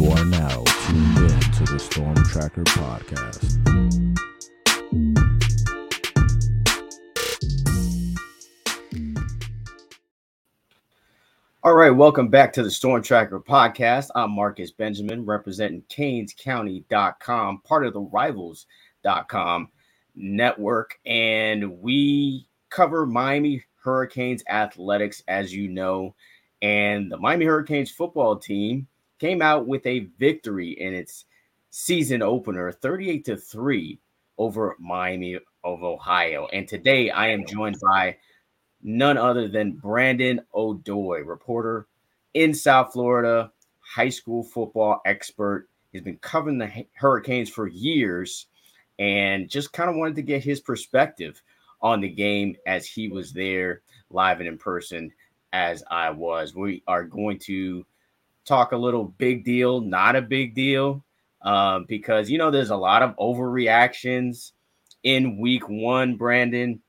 You are now tuned in to the Storm Tracker podcast. All right, welcome back to the Storm Tracker podcast. I'm Marcus Benjamin, representing CanesCounty.com, part of the Rivals.com network, and we cover Miami Hurricanes athletics, as you know. And the Miami Hurricanes football team came out with a victory in its season opener, 38 to 3 over Miami of Ohio. And today I am joined by none other than Brandon Odoi, reporter in South Florida, high school football expert. He's been covering the Hurricanes for years and just kind of wanted to get his perspective on the game as he was there live and in person as I was. We are going to talk a little big deal, not a big deal, um, because you know there's a lot of overreactions in week one, Brandon.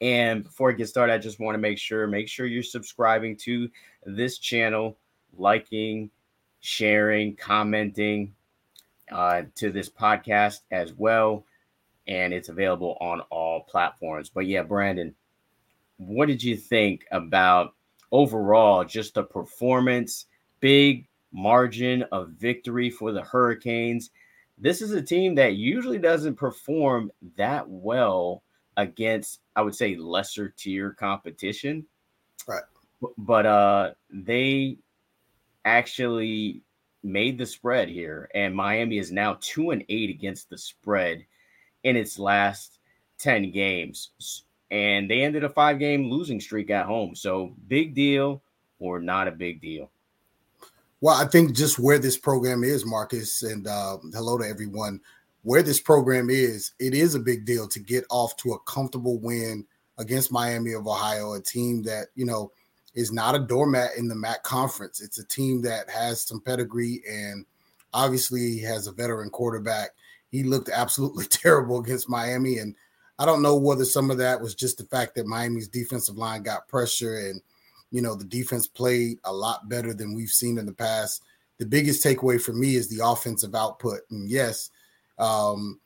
And before I get started, I just want to make sure make sure you're subscribing to this channel, liking, sharing, commenting uh, to this podcast as well, and it's available on all platforms. But yeah, Brandon, what did you think about overall just the performance big margin of victory for the Hurricanes. This is a team that usually doesn't perform that well against, I would say, lesser tier competition. Right. But uh they actually made the spread here, and Miami is now two and eight against the spread in its last 10 games. And they ended a five game losing streak at home. So big deal or not a big deal. Well, I think just where this program is, Marcus, and uh, hello to everyone. Where this program is, it is a big deal to get off to a comfortable win against Miami of Ohio, a team that, you know, is not a doormat in the MAC conference. It's a team that has some pedigree and obviously has a veteran quarterback. He looked absolutely terrible against Miami. And I don't know whether some of that was just the fact that Miami's defensive line got pressure and you know, the defense played a lot better than we've seen in the past. The biggest takeaway for me is the offensive output. And yes, um,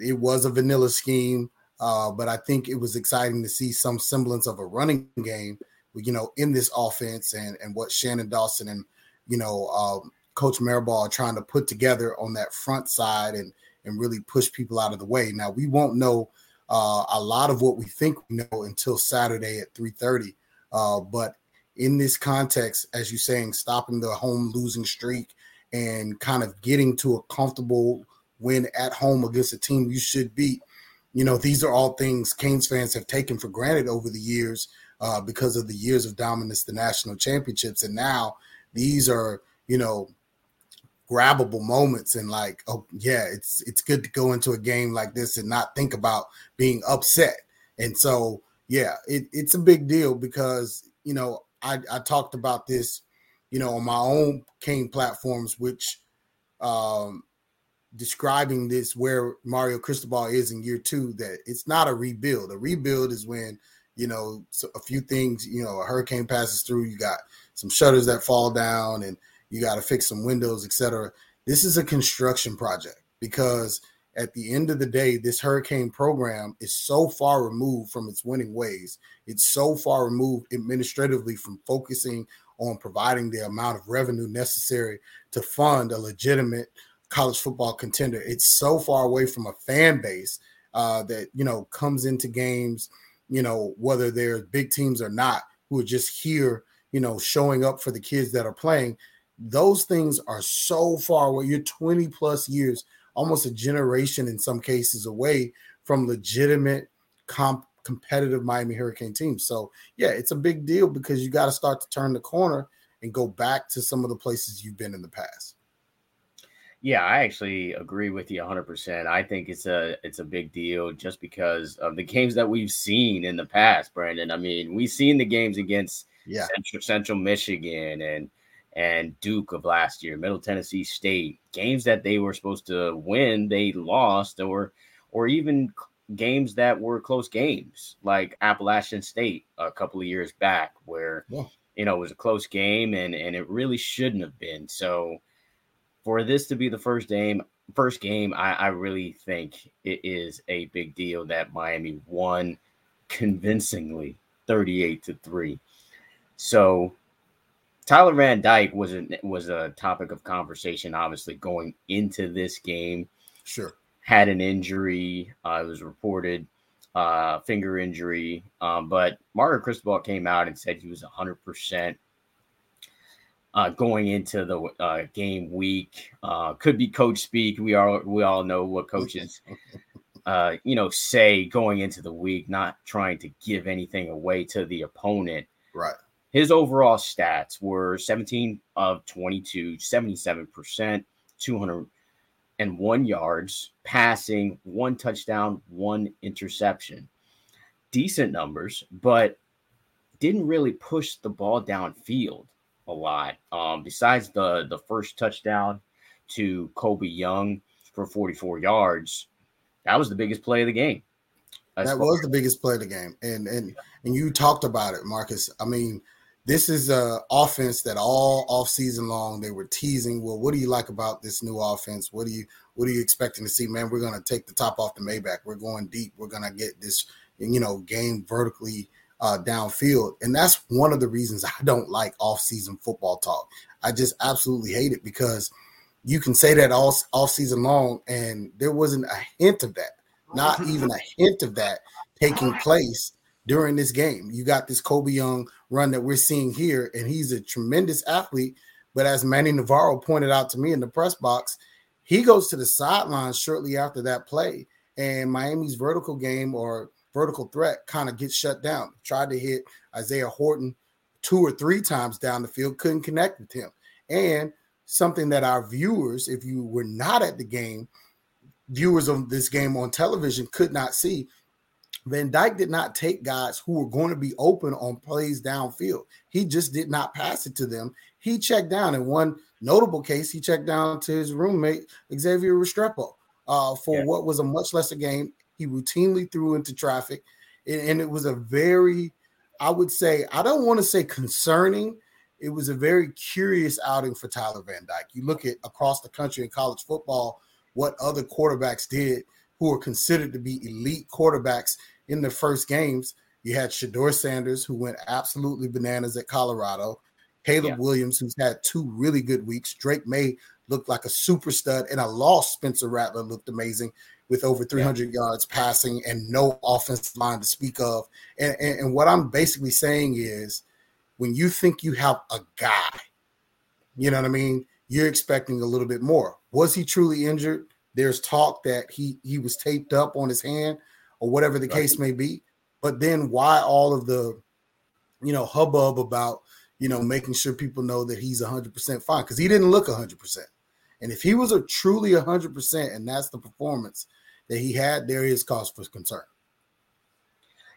it was a vanilla scheme, uh, but I think it was exciting to see some semblance of a running game, you know, in this offense and and what Shannon Dawson and you know um, Coach Mirabal are trying to put together on that front side and and really push people out of the way. Now we won't know uh, a lot of what we think we know until Saturday at 3:30. Uh, but in this context, as you're saying, stopping the home losing streak and kind of getting to a comfortable win at home against a team you should beat. You know, these are all things Canes fans have taken for granted over the years uh, because of the years of dominance, the national championships. And now these are, you know, grabbable moments and like, oh yeah, it's it's good to go into a game like this and not think about being upset. And so, yeah, it, it's a big deal because, you know, I, I talked about this, you know, on my own Kane platforms, which um, describing this where Mario Cristobal is in year two, that it's not a rebuild. A rebuild is when, you know, a few things, you know, a hurricane passes through, you got some shutters that fall down and you got to fix some windows, etc. This is a construction project because at the end of the day, this hurricane program is so far removed from its winning ways. It's so far removed administratively from focusing on providing the amount of revenue necessary to fund a legitimate college football contender. It's so far away from a fan base uh, that you know comes into games, you know whether they're big teams or not, who are just here, you know, showing up for the kids that are playing. Those things are so far away. You're 20 plus years almost a generation in some cases away from legitimate comp- competitive Miami Hurricane teams. So, yeah, it's a big deal because you got to start to turn the corner and go back to some of the places you've been in the past. Yeah, I actually agree with you 100%. I think it's a it's a big deal just because of the games that we've seen in the past, Brandon. I mean, we've seen the games against yeah. Central, Central Michigan and and Duke of last year, Middle Tennessee State, games that they were supposed to win, they lost, or or even games that were close games, like Appalachian State a couple of years back, where yeah. you know it was a close game and and it really shouldn't have been. So for this to be the first game, first game, I, I really think it is a big deal that Miami won convincingly 38 to 3. So Tyler Van Dyke was a was a topic of conversation, obviously going into this game. Sure, had an injury. Uh, it was reported uh, finger injury, um, but Mario Cristobal came out and said he was 100 percent uh, going into the uh, game week. Uh, could be coach speak. We are we all know what coaches, uh, you know, say going into the week, not trying to give anything away to the opponent. Right. His overall stats were 17 of 22, 77%, 201 yards, passing, one touchdown, one interception. Decent numbers, but didn't really push the ball downfield a lot. Um, besides the the first touchdown to Colbie Young for 44 yards, that was the biggest play of the game. That was the biggest play of the game, and and and you talked about it, Marcus. I mean, this is a offense that all off season long they were teasing. Well, what do you like about this new offense? What do you what are you expecting to see? Man, we're going to take the top off the Maybach. We're going deep. We're going to get this you know game vertically uh, downfield. And that's one of the reasons I don't like off-season football talk. I just absolutely hate it because you can say that all off season long, and there wasn't a hint of that, not even a hint of that taking place during this game. You got this Colbie Young run that we're seeing here, and he's a tremendous athlete. But as Manny Navarro pointed out to me in the press box, he goes to the sideline shortly after that play, and Miami's vertical game or vertical threat kind of gets shut down. Tried to hit Isaiah Horton two or three times down the field, couldn't connect with him. And something that our viewers, if you were not at the game, viewers of this game on television could not see. Van Dyke did not take guys who were going to be open on plays downfield. He just did not pass it to them. He checked down. In one notable case, he checked down to his roommate, Xavier Restrepo, uh, for yeah. what was a much lesser game he routinely threw into traffic. And it was a very, I would say, I don't want to say concerning. It was a very curious outing for Tyler Van Dyke. You look at across the country in college football, what other quarterbacks did who are considered to be elite quarterbacks in the first games. You had Shedeur Sanders, who went absolutely bananas at Colorado. Caleb yeah. Williams, who's had two really good weeks. Drake Maye looked like a super stud, and a lost Spencer Rattler looked amazing with over 300 yeah. yards passing and no offensive line to speak of. And, and, and what I'm basically saying is when you think you have a guy, you know what I mean? You're expecting a little bit more. Was he truly injured? There's talk that he he was taped up on his hand or whatever the right. case may be. But then why all of the you know hubbub about you know making sure people know that he's 100% fine because he didn't look 100%. And if he was a truly 100% and that's the performance, that he had, there is cause for concern.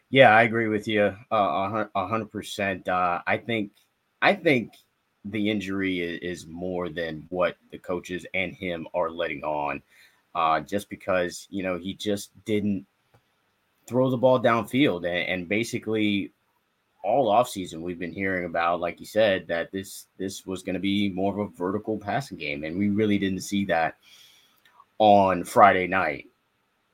Yeah, I agree with you uh, a hundred percent. Uh, I think I think the injury is, more than what the coaches and him are letting on. Uh, just because you know he just didn't throw the ball downfield, and, and basically all offseason we've been hearing about, like you said, that this this was going to be more of a vertical passing game, and we really didn't see that on Friday night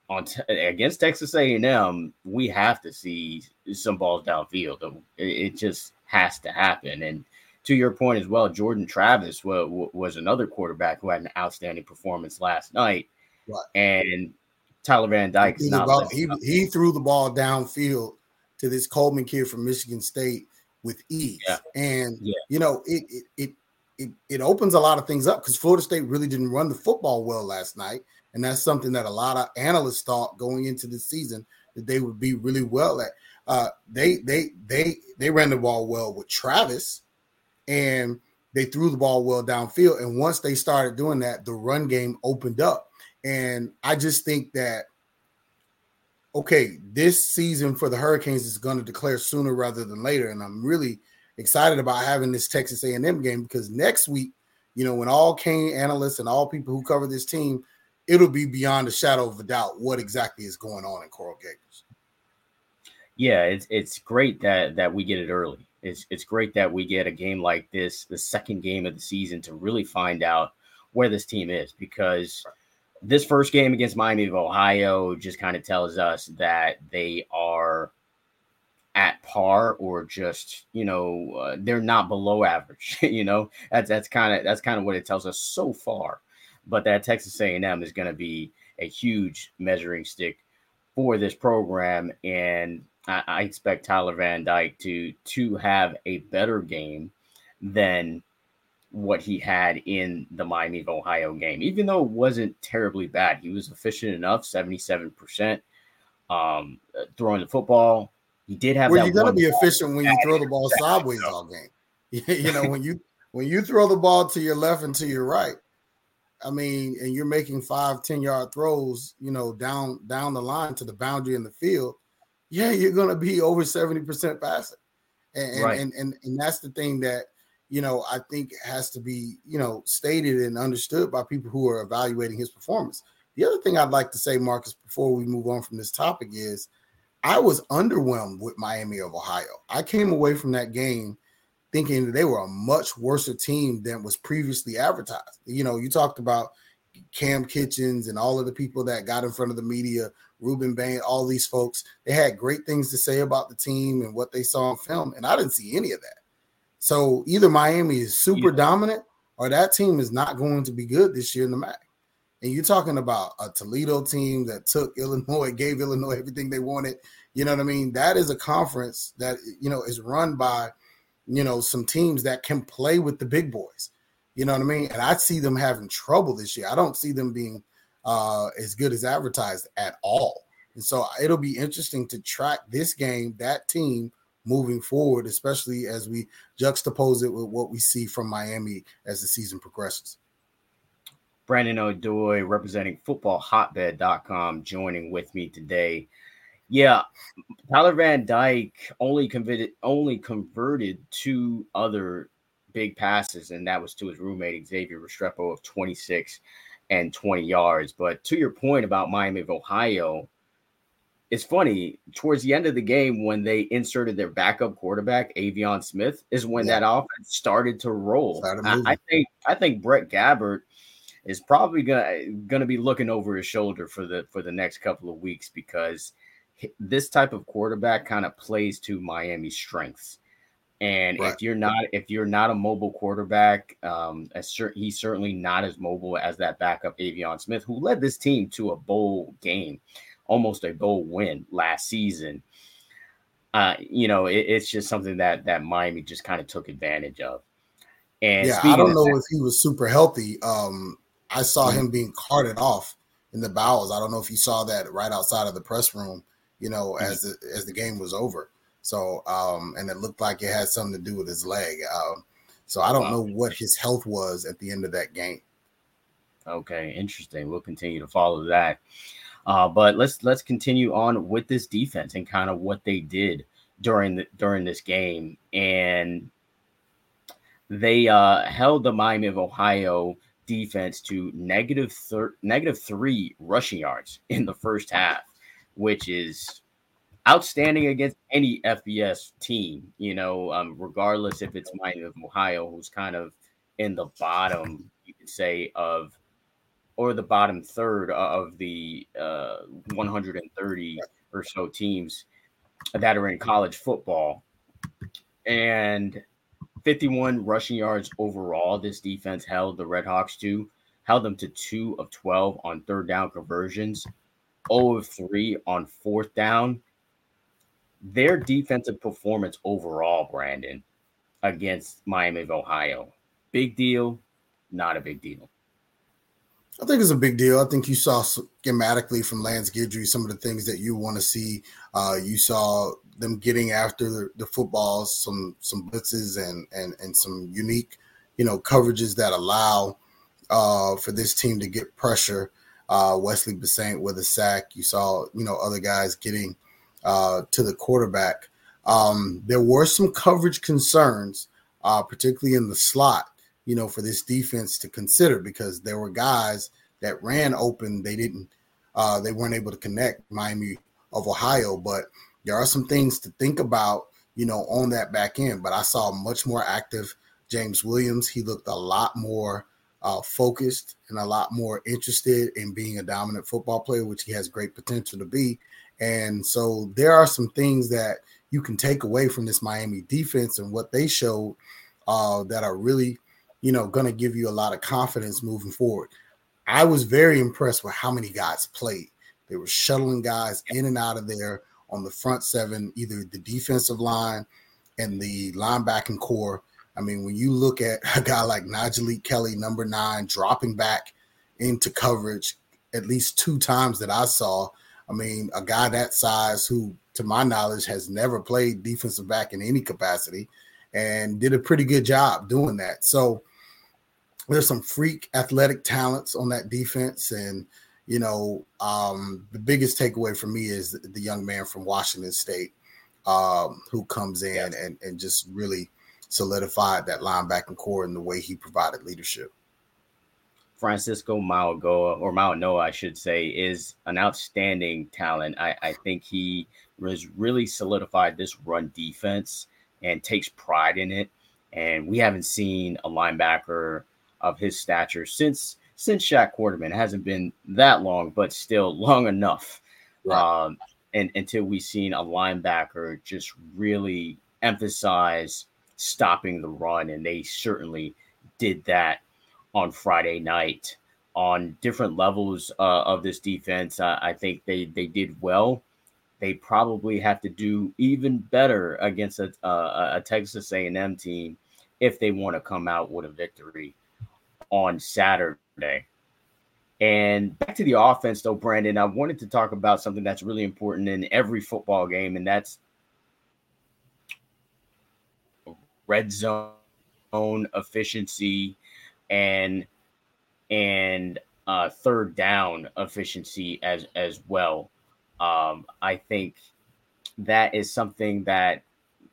on t- against Texas A&M, we have to see some balls downfield. It, it, just has to happen. And to your point as well, Jordan Travis was, was another quarterback who had an outstanding performance last night. Right. And Tyler Van Dyke he, ball, he, he threw the ball downfield to this Coleman kid from Michigan State with ease. Yeah. And yeah. you know, it, it it it it opens a lot of things up because Florida State really didn't run the football well last night. And that's something that a lot of analysts thought going into the season that they would be really well at. Uh, they they they they ran the ball well with Travis, and they threw the ball well downfield. And once they started doing that, the run game opened up. And I just think that okay, this season for the Hurricanes is going to declare sooner rather than later, and I'm really excited about having this Texas A&M game because next week, you know, when all Kane analysts and all people who cover this team it'll be beyond a shadow of a doubt what exactly is going on in Coral Gables. Yeah, it's it's great that that we get it early. It's it's great that we get a game like this, the second game of the season, to really find out where this team is because this first game against Miami of Ohio just kind of tells us that they are at par or just you know uh, they're not below average you know? That's that's kind of that's kind of what it tells us so far. But that texas a&m is going to be a huge measuring stick for this program and I, I expect tyler van dyke to to have a better game than what he had in the Miami of Ohio game, even though it wasn't terribly bad. He was efficient enough, 77%. Um, throwing the football, he did have. Well, you're going to be efficient when you throw the ball sideways all game. you know, when you when you throw the ball to your left and to your right, I mean, and you're making five, 10 yard throws, you know, down down the line to the boundary in the field, yeah, you're going to be over 70% passing. And, right. and, and, and that's the thing that, you know, I think it has to be, you know, stated and understood by people who are evaluating his performance. The other thing I'd like to say, Marcus, before we move on from this topic is I was underwhelmed with Miami of Ohio. I came away from that game thinking they were a much worse team than was previously advertised. You know, you talked about Cam Kitchens and all of the people that got in front of the media, Rueben Bain, all these folks. They had great things to say about the team and what they saw on film, and I didn't see any of that. So either Miami is super yeah. dominant or that team is not going to be good this year in the MAC. And you're talking about a Toledo team that took Illinois, gave Illinois everything they wanted. You know what I mean? That is a conference that you know is run by, you know, some teams that can play with the big boys. You know what I mean? And I see them having trouble this year. I don't see them being uh, as good as advertised at all. And so it'll be interesting to track this game, that team moving forward, especially as we juxtapose it with what we see from Miami as the season progresses. Brandon Odoi, representing footballhotbed.com, joining with me today. Yeah, Tyler Van Dyke only converted only converted two other big passes, and that was to his roommate Xavier Restrepo of 26 and 20 yards. But to your point about Miami of Ohio, it's funny towards the end of the game when they inserted their backup quarterback Aveon Smith is when yeah. that offense started to roll. I, I, think I think Brett Gabbert is probably gonna gonna be looking over his shoulder for the for the next couple of weeks because this type of quarterback kind of plays to Miami's strengths. And right. if you're not if you're not a mobile quarterback, um, cer- he's certainly not as mobile as that backup Aveon Smith, who led this team to a bowl game, almost a bowl win last season. Uh, you know, it, it's just something that that Miami just kind of took advantage of. And yeah, I don't know that, if he was super healthy. Um, I saw him being carted off in the bowels. I don't know if you saw that right outside of the press room, you know, mm-hmm. as the as the game was over. So, um, and it looked like it had something to do with his leg. Um, so I don't know what his health was at the end of that game. Okay, interesting. We'll continue to follow that. Uh, but let's let's continue on with this defense and kind of what they did during the during this game. And they uh, held the Miami of Ohio defense to negative thir- negative three rushing yards in the first half, which is outstanding against any FBS team. You know, um, regardless if it's Miami of Ohio, who's kind of in the bottom, you could say of, or the bottom third of the uh, 130 or so teams that are in college football, and 51 rushing yards overall. This defense held the Redhawks to, held them to two of 12 on third down conversions, 0 of 3 on fourth down. Their defensive performance overall, Brandon, against Miami of Ohio, big deal, not a big deal. I think it's a big deal. I think you saw schematically from Lance Guidry some of the things that you want to see. Uh, you saw them getting after the, footballs, some some blitzes and and and some unique, you know, coverages that allow uh, for this team to get pressure. Uh, Wesley Bissainthe with a sack. You saw, you know, other guys getting uh, to the quarterback. Um, there were some coverage concerns, uh, particularly in the slot, you know, for this defense to consider because there were guys that ran open. They didn't, uh, they weren't able to connect Miami of Ohio, but there are some things to think about, you know, on that back end. But I saw much more active James Williams. He looked a lot more uh, focused and a lot more interested in being a dominant football player, which he has great potential to be. And so there are some things that you can take away from this Miami defense and what they showed uh, that are really, you know, going to give you a lot of confidence moving forward. I was very impressed with how many guys played. They were shuttling guys in and out of there on the front seven, either the defensive line and the linebacking core. I mean, when you look at a guy like Najee Kelly, number nine, dropping back into coverage at least two times that I saw. I mean, a guy that size who, to my knowledge, has never played defensive back in any capacity and did a pretty good job doing that. So there's some freak athletic talents on that defense. And, you know, um, the biggest takeaway for me is the, the young man from Washington State um, who comes in and, and just really solidified that linebacking core in the way he provided leadership. Francisco Mauigoa, or Mauigoa, I should say, is an outstanding talent. I, I think he has really solidified this run defense and takes pride in it. And we haven't seen a linebacker of his stature since since Shaq Quarterman. It hasn't been that long, but still long enough. Right. Um, and until we've seen a linebacker just really emphasize stopping the run, and they certainly did that on Friday night on different levels uh, of this defense. Uh, I think they they did well. They probably have to do even better against a, a, a Texas A&M team if they want to come out with a victory on Saturday. And back to the offense, though, Brandon, I wanted to talk about something that's really important in every football game, and that's red zone efficiency and and uh, third down efficiency as as well. Um, I think that is something that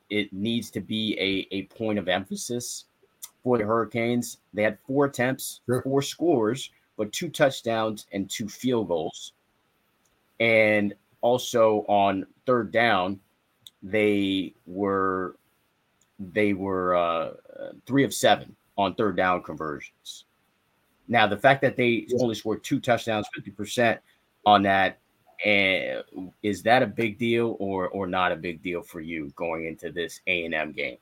it needs to be a, a point of emphasis for the Hurricanes. They had four attempts, sure. four scores, but two touchdowns and two field goals. And also on third down, they were they were uh, three of seven on third down conversions. Now, the fact that they only scored two touchdowns, fifty percent on that, and eh, is that a big deal or or not a big deal for you going into this A and M game?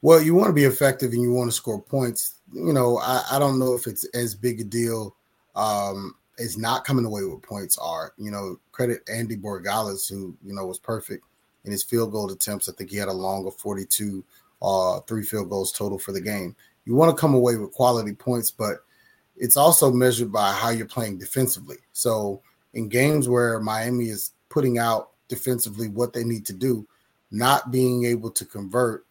Well, you want to be effective and you want to score points. You know, I, I don't know if it's as big a deal um, as not coming away with points are. You know, credit Andy Borregales, who, you know, was perfect in his field goal attempts. I think he had a long of 42, uh, three field goals total for the game. You want to come away with quality points, but it's also measured by how you're playing defensively. So in games where Miami is putting out defensively what they need to do, not being able to convert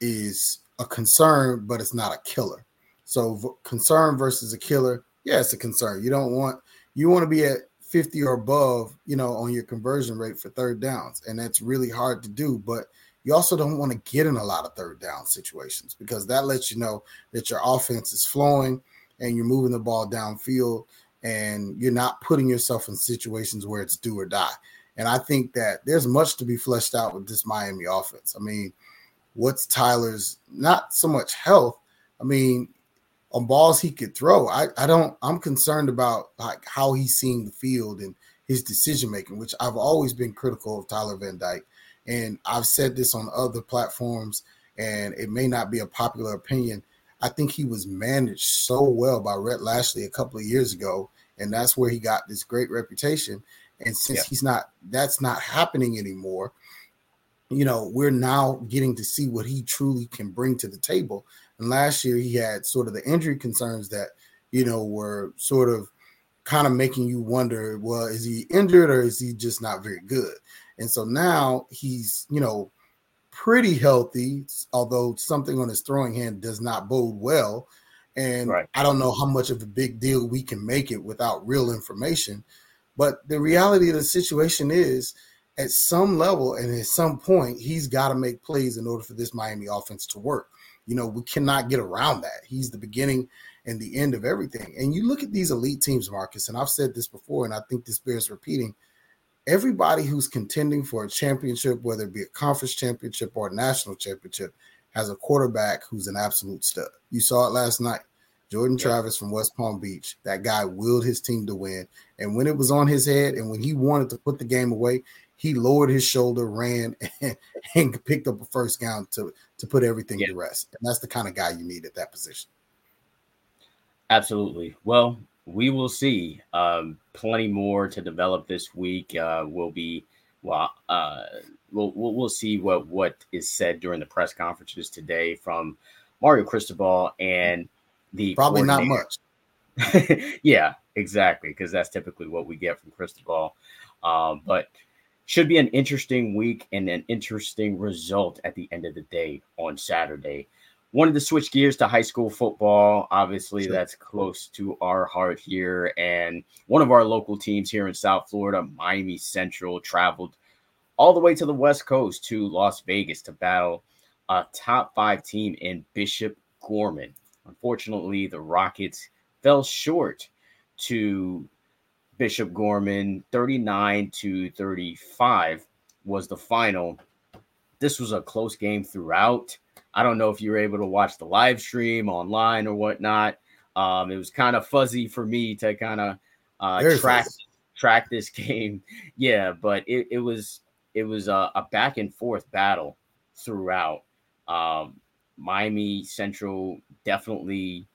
is a concern, but it's not a killer. So v- concern versus a killer, yeah, it's a concern. You don't want you want to be at 50 or above, you know, on your conversion rate for third downs, and that's really hard to do. But you also don't want to get in a lot of third down situations because that lets you know that your offense is flowing and you're moving the ball downfield and you're not putting yourself in situations where it's do or die. And I think that there's much to be fleshed out with this Miami offense. I mean, what's Tyler's not so much health. I mean, on balls he could throw. I, I don't I'm concerned about like how he's seeing the field and his decision making, which I've always been critical of Tyler Van Dyke. And I've said this on other platforms, and it may not be a popular opinion. I think he was managed so well by Rhett Lashlee a couple of years ago, and that's where he got this great reputation. And since yeah. he's not, that's not happening anymore you know, we're now getting to see what he truly can bring to the table. And last year he had sort of the injury concerns that, you know, were sort of kind of making you wonder, well, is he injured or is he just not very good? And so now he's, you know, pretty healthy, although something on his throwing hand does not bode well. And right. I don't know how much of a big deal we can make it without real information. But the reality of the situation is at some level and at some point, he's got to make plays in order for this Miami offense to work. You know, we cannot get around that. He's the beginning and the end of everything. And you look at these elite teams, Marcus, and I've said this before, and I think this bears repeating. Everybody who's contending for a championship, whether it be a conference championship or a national championship, has a quarterback who's an absolute stud. You saw it last night. Jordan yeah. Travis from West Palm Beach. That guy willed his team to win. And when it was on his head and when he wanted to put the game away, he lowered his shoulder, ran, and, and picked up a first down to, to put everything yeah. to rest. And that's the kind of guy you need at that position. Absolutely. Well, we will see. Um, plenty more to develop this week. Uh, will be well. Uh, we'll, we'll we'll see what what is said during the press conferences today from Mario Cristobal and the probably not much. yeah, exactly, because that's typically what we get from Cristobal. Um, but should be an interesting week and an interesting result at the end of the day on Saturday. Wanted to switch gears to high school football. Obviously, sure. that's close to our heart here. And one of our local teams here in South Florida, Miami Central, traveled all the way to the West Coast to Las Vegas to battle a top five team in Bishop Gorman. Unfortunately, the Rockets fell short to Bishop Gorman 39 to 35 was the final. This was a close game throughout. I don't know if you were able to watch the live stream online or whatnot. Um, it was kind of fuzzy for me to kind of uh, track fuzzy. track this game. Yeah, but it, it was it was a, a, back and forth battle throughout. Um, Miami Central definitely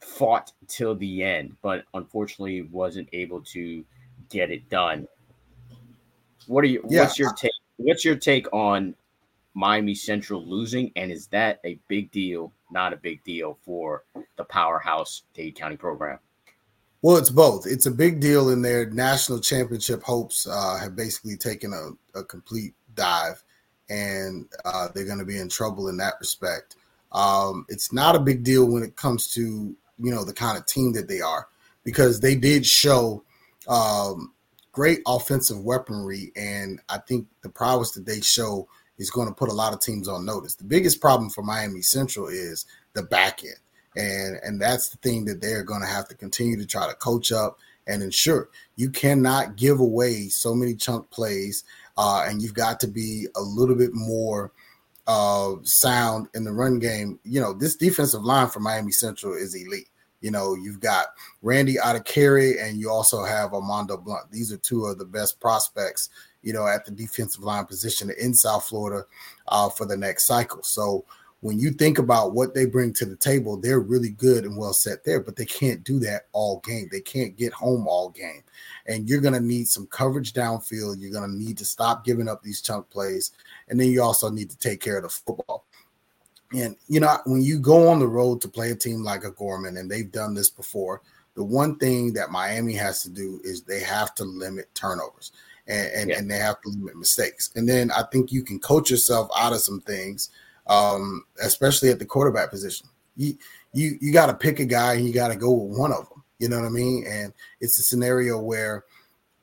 fought till the end, but unfortunately wasn't able to get it done. What are you? Yeah. What's your take? What's your take on Miami Central losing, and is that a big deal? Not a big deal for the powerhouse Dade County program. Well, it's both. It's a big deal in their national championship hopes uh, have basically taken a, a complete dive, and uh, they're going to be in trouble in that respect. Um, it's not a big deal when it comes to you know the kind of team that they are because they did show um, great offensive weaponry, and I think the prowess that they show is going to put a lot of teams on notice. The biggest problem for Miami Central is the back end, and and that's the thing that they're going to have to continue to try to coach up and ensure. You cannot give away so many chunk plays, uh, and you've got to be a little bit more uh, sound in the run game. You know, this defensive line for Miami Central is elite. You know, you've got Randy Adekere and you also have Armando Blunt. These are two of the best prospects, you know, at the defensive line position in South Florida uh, for the next cycle. So when you think about what they bring to the table, they're really good and well set there, but they can't do that all game. They can't get home all game. And you're going to need some coverage downfield. You're going to need to stop giving up these chunk plays. And then you also need to take care of the football. And, you know, when you go on the road to play a team like a Gorman, and they've done this before, the one thing that Miami has to do is they have to limit turnovers and, and, yeah. and they have to limit mistakes. And then I think you can coach yourself out of some things – um, especially at the quarterback position. You you you got to pick a guy and you got to go with one of them. You know what I mean? And it's a scenario where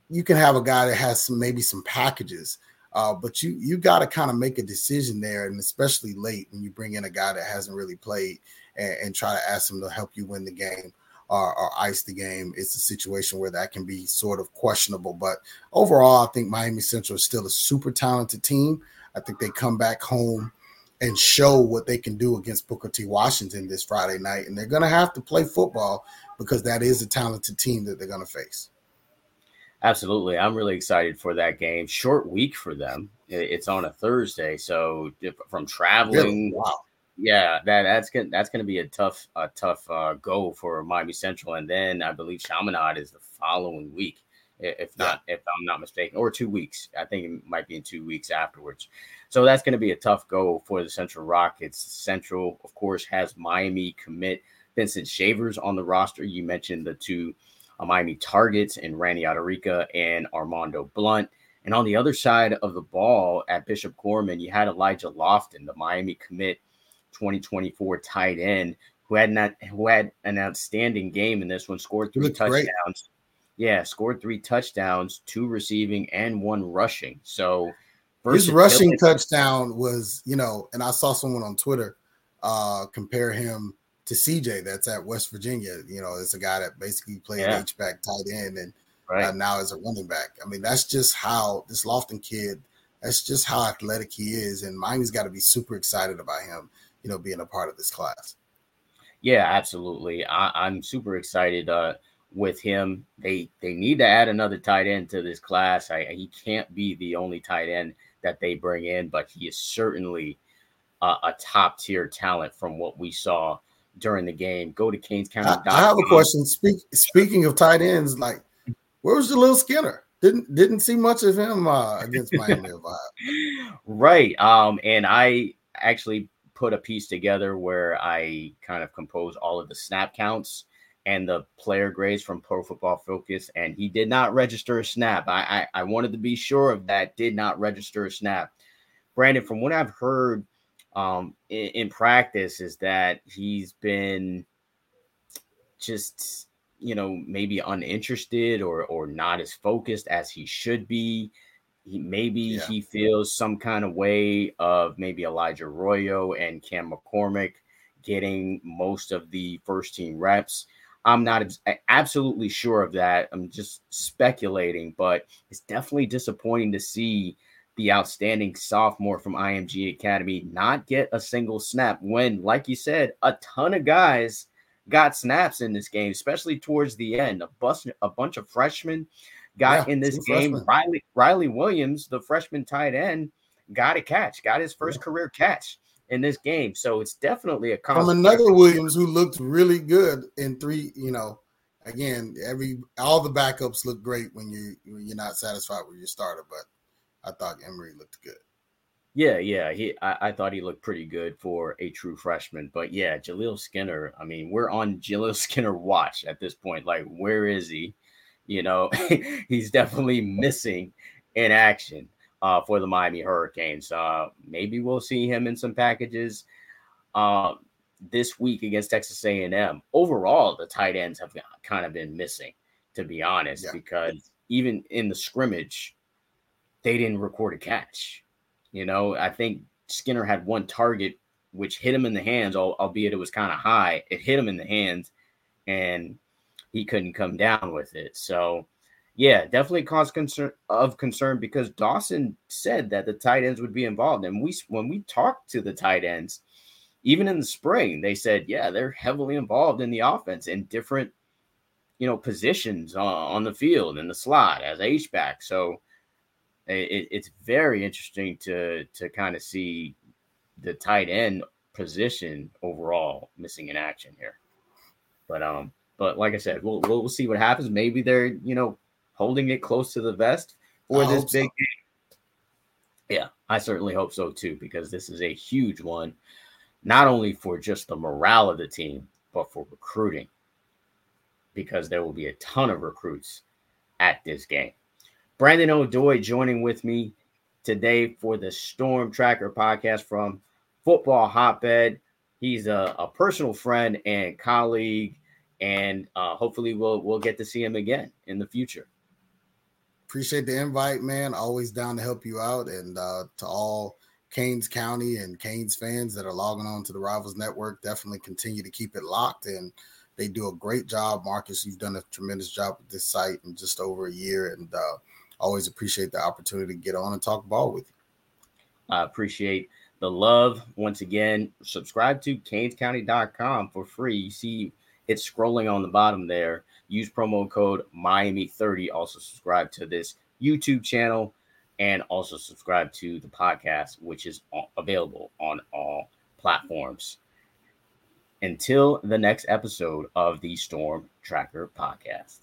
you can have a guy that has some maybe some packages, uh, but you you got to kind of make a decision there, and especially late when you bring in a guy that hasn't really played and, and try to ask him to help you win the game. Or, or, ice the game. It's a situation where that can be sort of questionable. But overall, I think Miami Central is still a super talented team. I think they come back home and show what they can do against Booker T. Washington this Friday night. And they're going to have to play football because that is a talented team that they're going to face. Absolutely. I'm really excited for that game. Short week for them. It's on a Thursday. So from traveling. Really? Wow. Yeah, that that's gonna that's gonna be a tough a tough uh, go for Miami Central, and then I believe Chaminade is the following week if not yeah. if I'm not mistaken, or two weeks. I think it might be in two weeks afterwards. So that's going to be a tough go for the Central Rockets. Central, of course, has Miami commit Vincent Shavers on the roster. You mentioned the two uh, Miami targets and Randy Adirika and Armando Blunt. And on the other side of the ball at Bishop Gorman, you had Elijah Lofton, the Miami commit 2024 tight end, who had not who had an outstanding game in this one, scored three touchdowns. Great yeah, scored three touchdowns, two receiving and one rushing. So his rushing touchdown was, you know, and I saw someone on Twitter uh compare him to CJ that's at West Virginia. You know, it's a guy that basically played yeah. H back tight end and right. uh, now is a running back. I mean, that's just how this Lofton kid, that's just how athletic he is. And Miami's got to be super excited about him, you know, being a part of this class. Yeah, absolutely. I, am super excited uh, with him. They they need to add another tight end to this class. I, he can't be the only tight end that they bring in, but he is certainly uh, a top tier talent from what we saw during the game. Go to Canes County. I, I have a question. Speak, speaking of tight ends, like where was Jaleel Skinner? Didn't didn't see much of him uh, against Miami of Right. Um, and I actually put a piece together where I kind of composed all of the snap counts and the player grades from Pro Football Focus, and he did not register a snap. I, I, I wanted to be sure of that. Did not register a snap. Brandon, from what I've heard um, in, in practice, is that he's been just you know maybe uninterested or or not as focused as he should be. He maybe yeah. he feels some kind of way of maybe Elijah Arroyo and Cam McCormick getting most of the first team reps. I'm not absolutely sure of that. I'm just speculating, but it's definitely disappointing to see the outstanding sophomore from IMG Academy not get a single snap when, like you said, a ton of guys got snaps in this game, especially towards the end. A bus, a bunch of freshmen got yeah, in this game. Freshmen. Riley Riley Williams, the freshman tight end, got a catch, got his first yeah. career catch in this game. So it's definitely a from another Williams who looked really good in three. You know, again, every all the backups look great when you when you're not satisfied with your starter, but I thought Emory looked good. Yeah, yeah, he. I, I, thought he looked pretty good for a true freshman. But yeah, Jaleel Skinner. I mean, we're on Jaleel Skinner watch at this point. Like, where is he? You know, he's definitely missing in action uh, for the Miami Hurricanes. Uh, maybe we'll see him in some packages uh, this week against Texas A&M. Overall, the tight ends have kind of been missing, to be honest, yeah. because even in the scrimmage, they didn't record a catch you know, I think Skinner had one target which hit him in the hands, albeit it was kind of high. It hit him in the hands, and he couldn't come down with it. So, yeah, definitely cause concern of concern because Dawson said that the tight ends would be involved, and we when we talked to the tight ends, even in the spring, they said, yeah, they're heavily involved in the offense in different, you know, positions on, on the field in the slot as H back. So it, it's very interesting to to kind of see the tight end position overall missing in action here. But um, but like I said, we'll we'll see what happens. Maybe they're you know holding it close to the vest for I this big so. game. Yeah, I certainly hope so too, because this is a huge one, not only for just the morale of the team, but for recruiting. Because there will be a ton of recruits at this game. Brandon Odoi joining with me today for the Storm Tracker podcast from Football Hotbed. He's a, a personal friend and colleague, and uh, hopefully we'll we'll get to see him again in the future. Appreciate the invite, man. Always down to help you out, and uh, to all Canes County and Canes fans that are logging on to the Rivals Network, definitely continue to keep it locked and they do a great job. Marcus, you've done a tremendous job with this site in just over a year, and uh, always appreciate the opportunity to get on and talk ball with you. I appreciate the love. Once again, subscribe to canescounty.com for free. You see it scrolling on the bottom there. Use promo code Miami30. Also subscribe to this YouTube channel and also subscribe to the podcast, which is available on all platforms. Until the next episode of the Storm Tracker podcast.